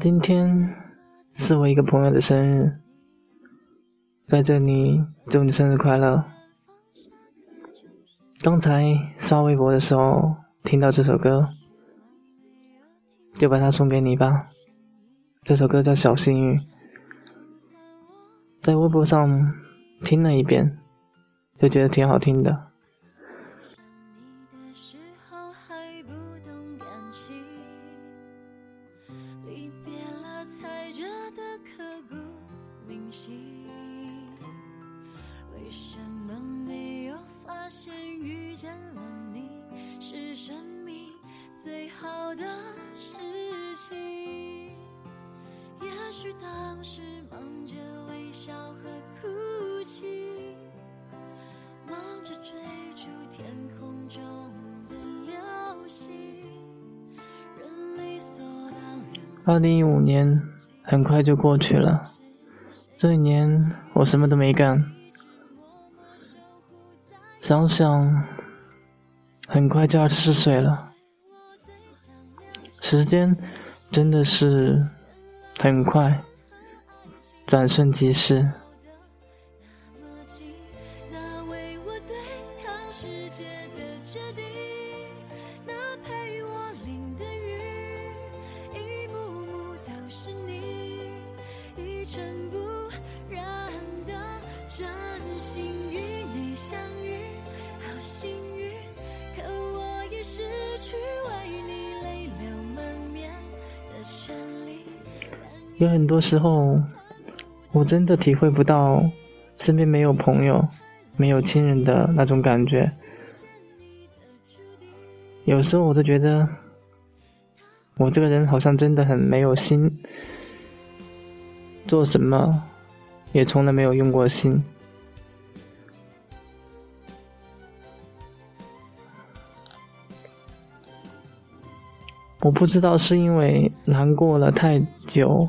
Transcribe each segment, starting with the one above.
今天是我一个朋友的生日，在这里祝你生日快乐。刚才刷微博的时候听到这首歌，就把它送给你吧。这首歌叫《小幸运》，在微博上听了一遍，就觉得挺好听的。明晰。为什么没有发现遇见了你是生命最好的事情。也许当时忙着微笑和哭泣，忙着追逐天空中的流星，人理所当然。二零一五年很快就过去了，这一年我什么都没干，想想很快就二十四岁了。时间真的是很快，转瞬即逝。有很多时候，我真的体会不到身边没有朋友、没有亲人的那种感觉。有时候我都觉得，我这个人好像真的很没有心，做什么也从来没有用过心。我不知道是因为难过了太久。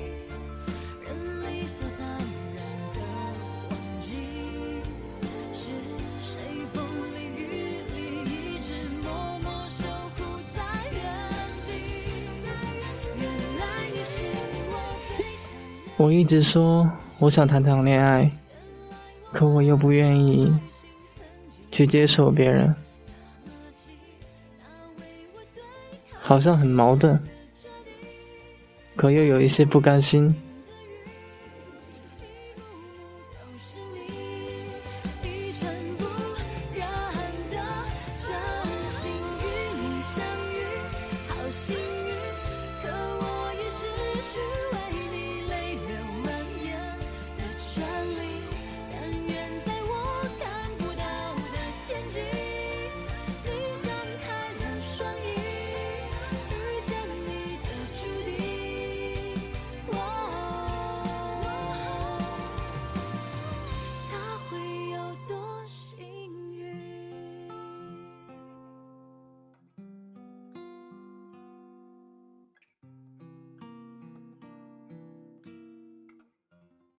我一直说我想谈场恋爱，可我又不愿意去接受别人，好像很矛盾，可又有一些不甘心。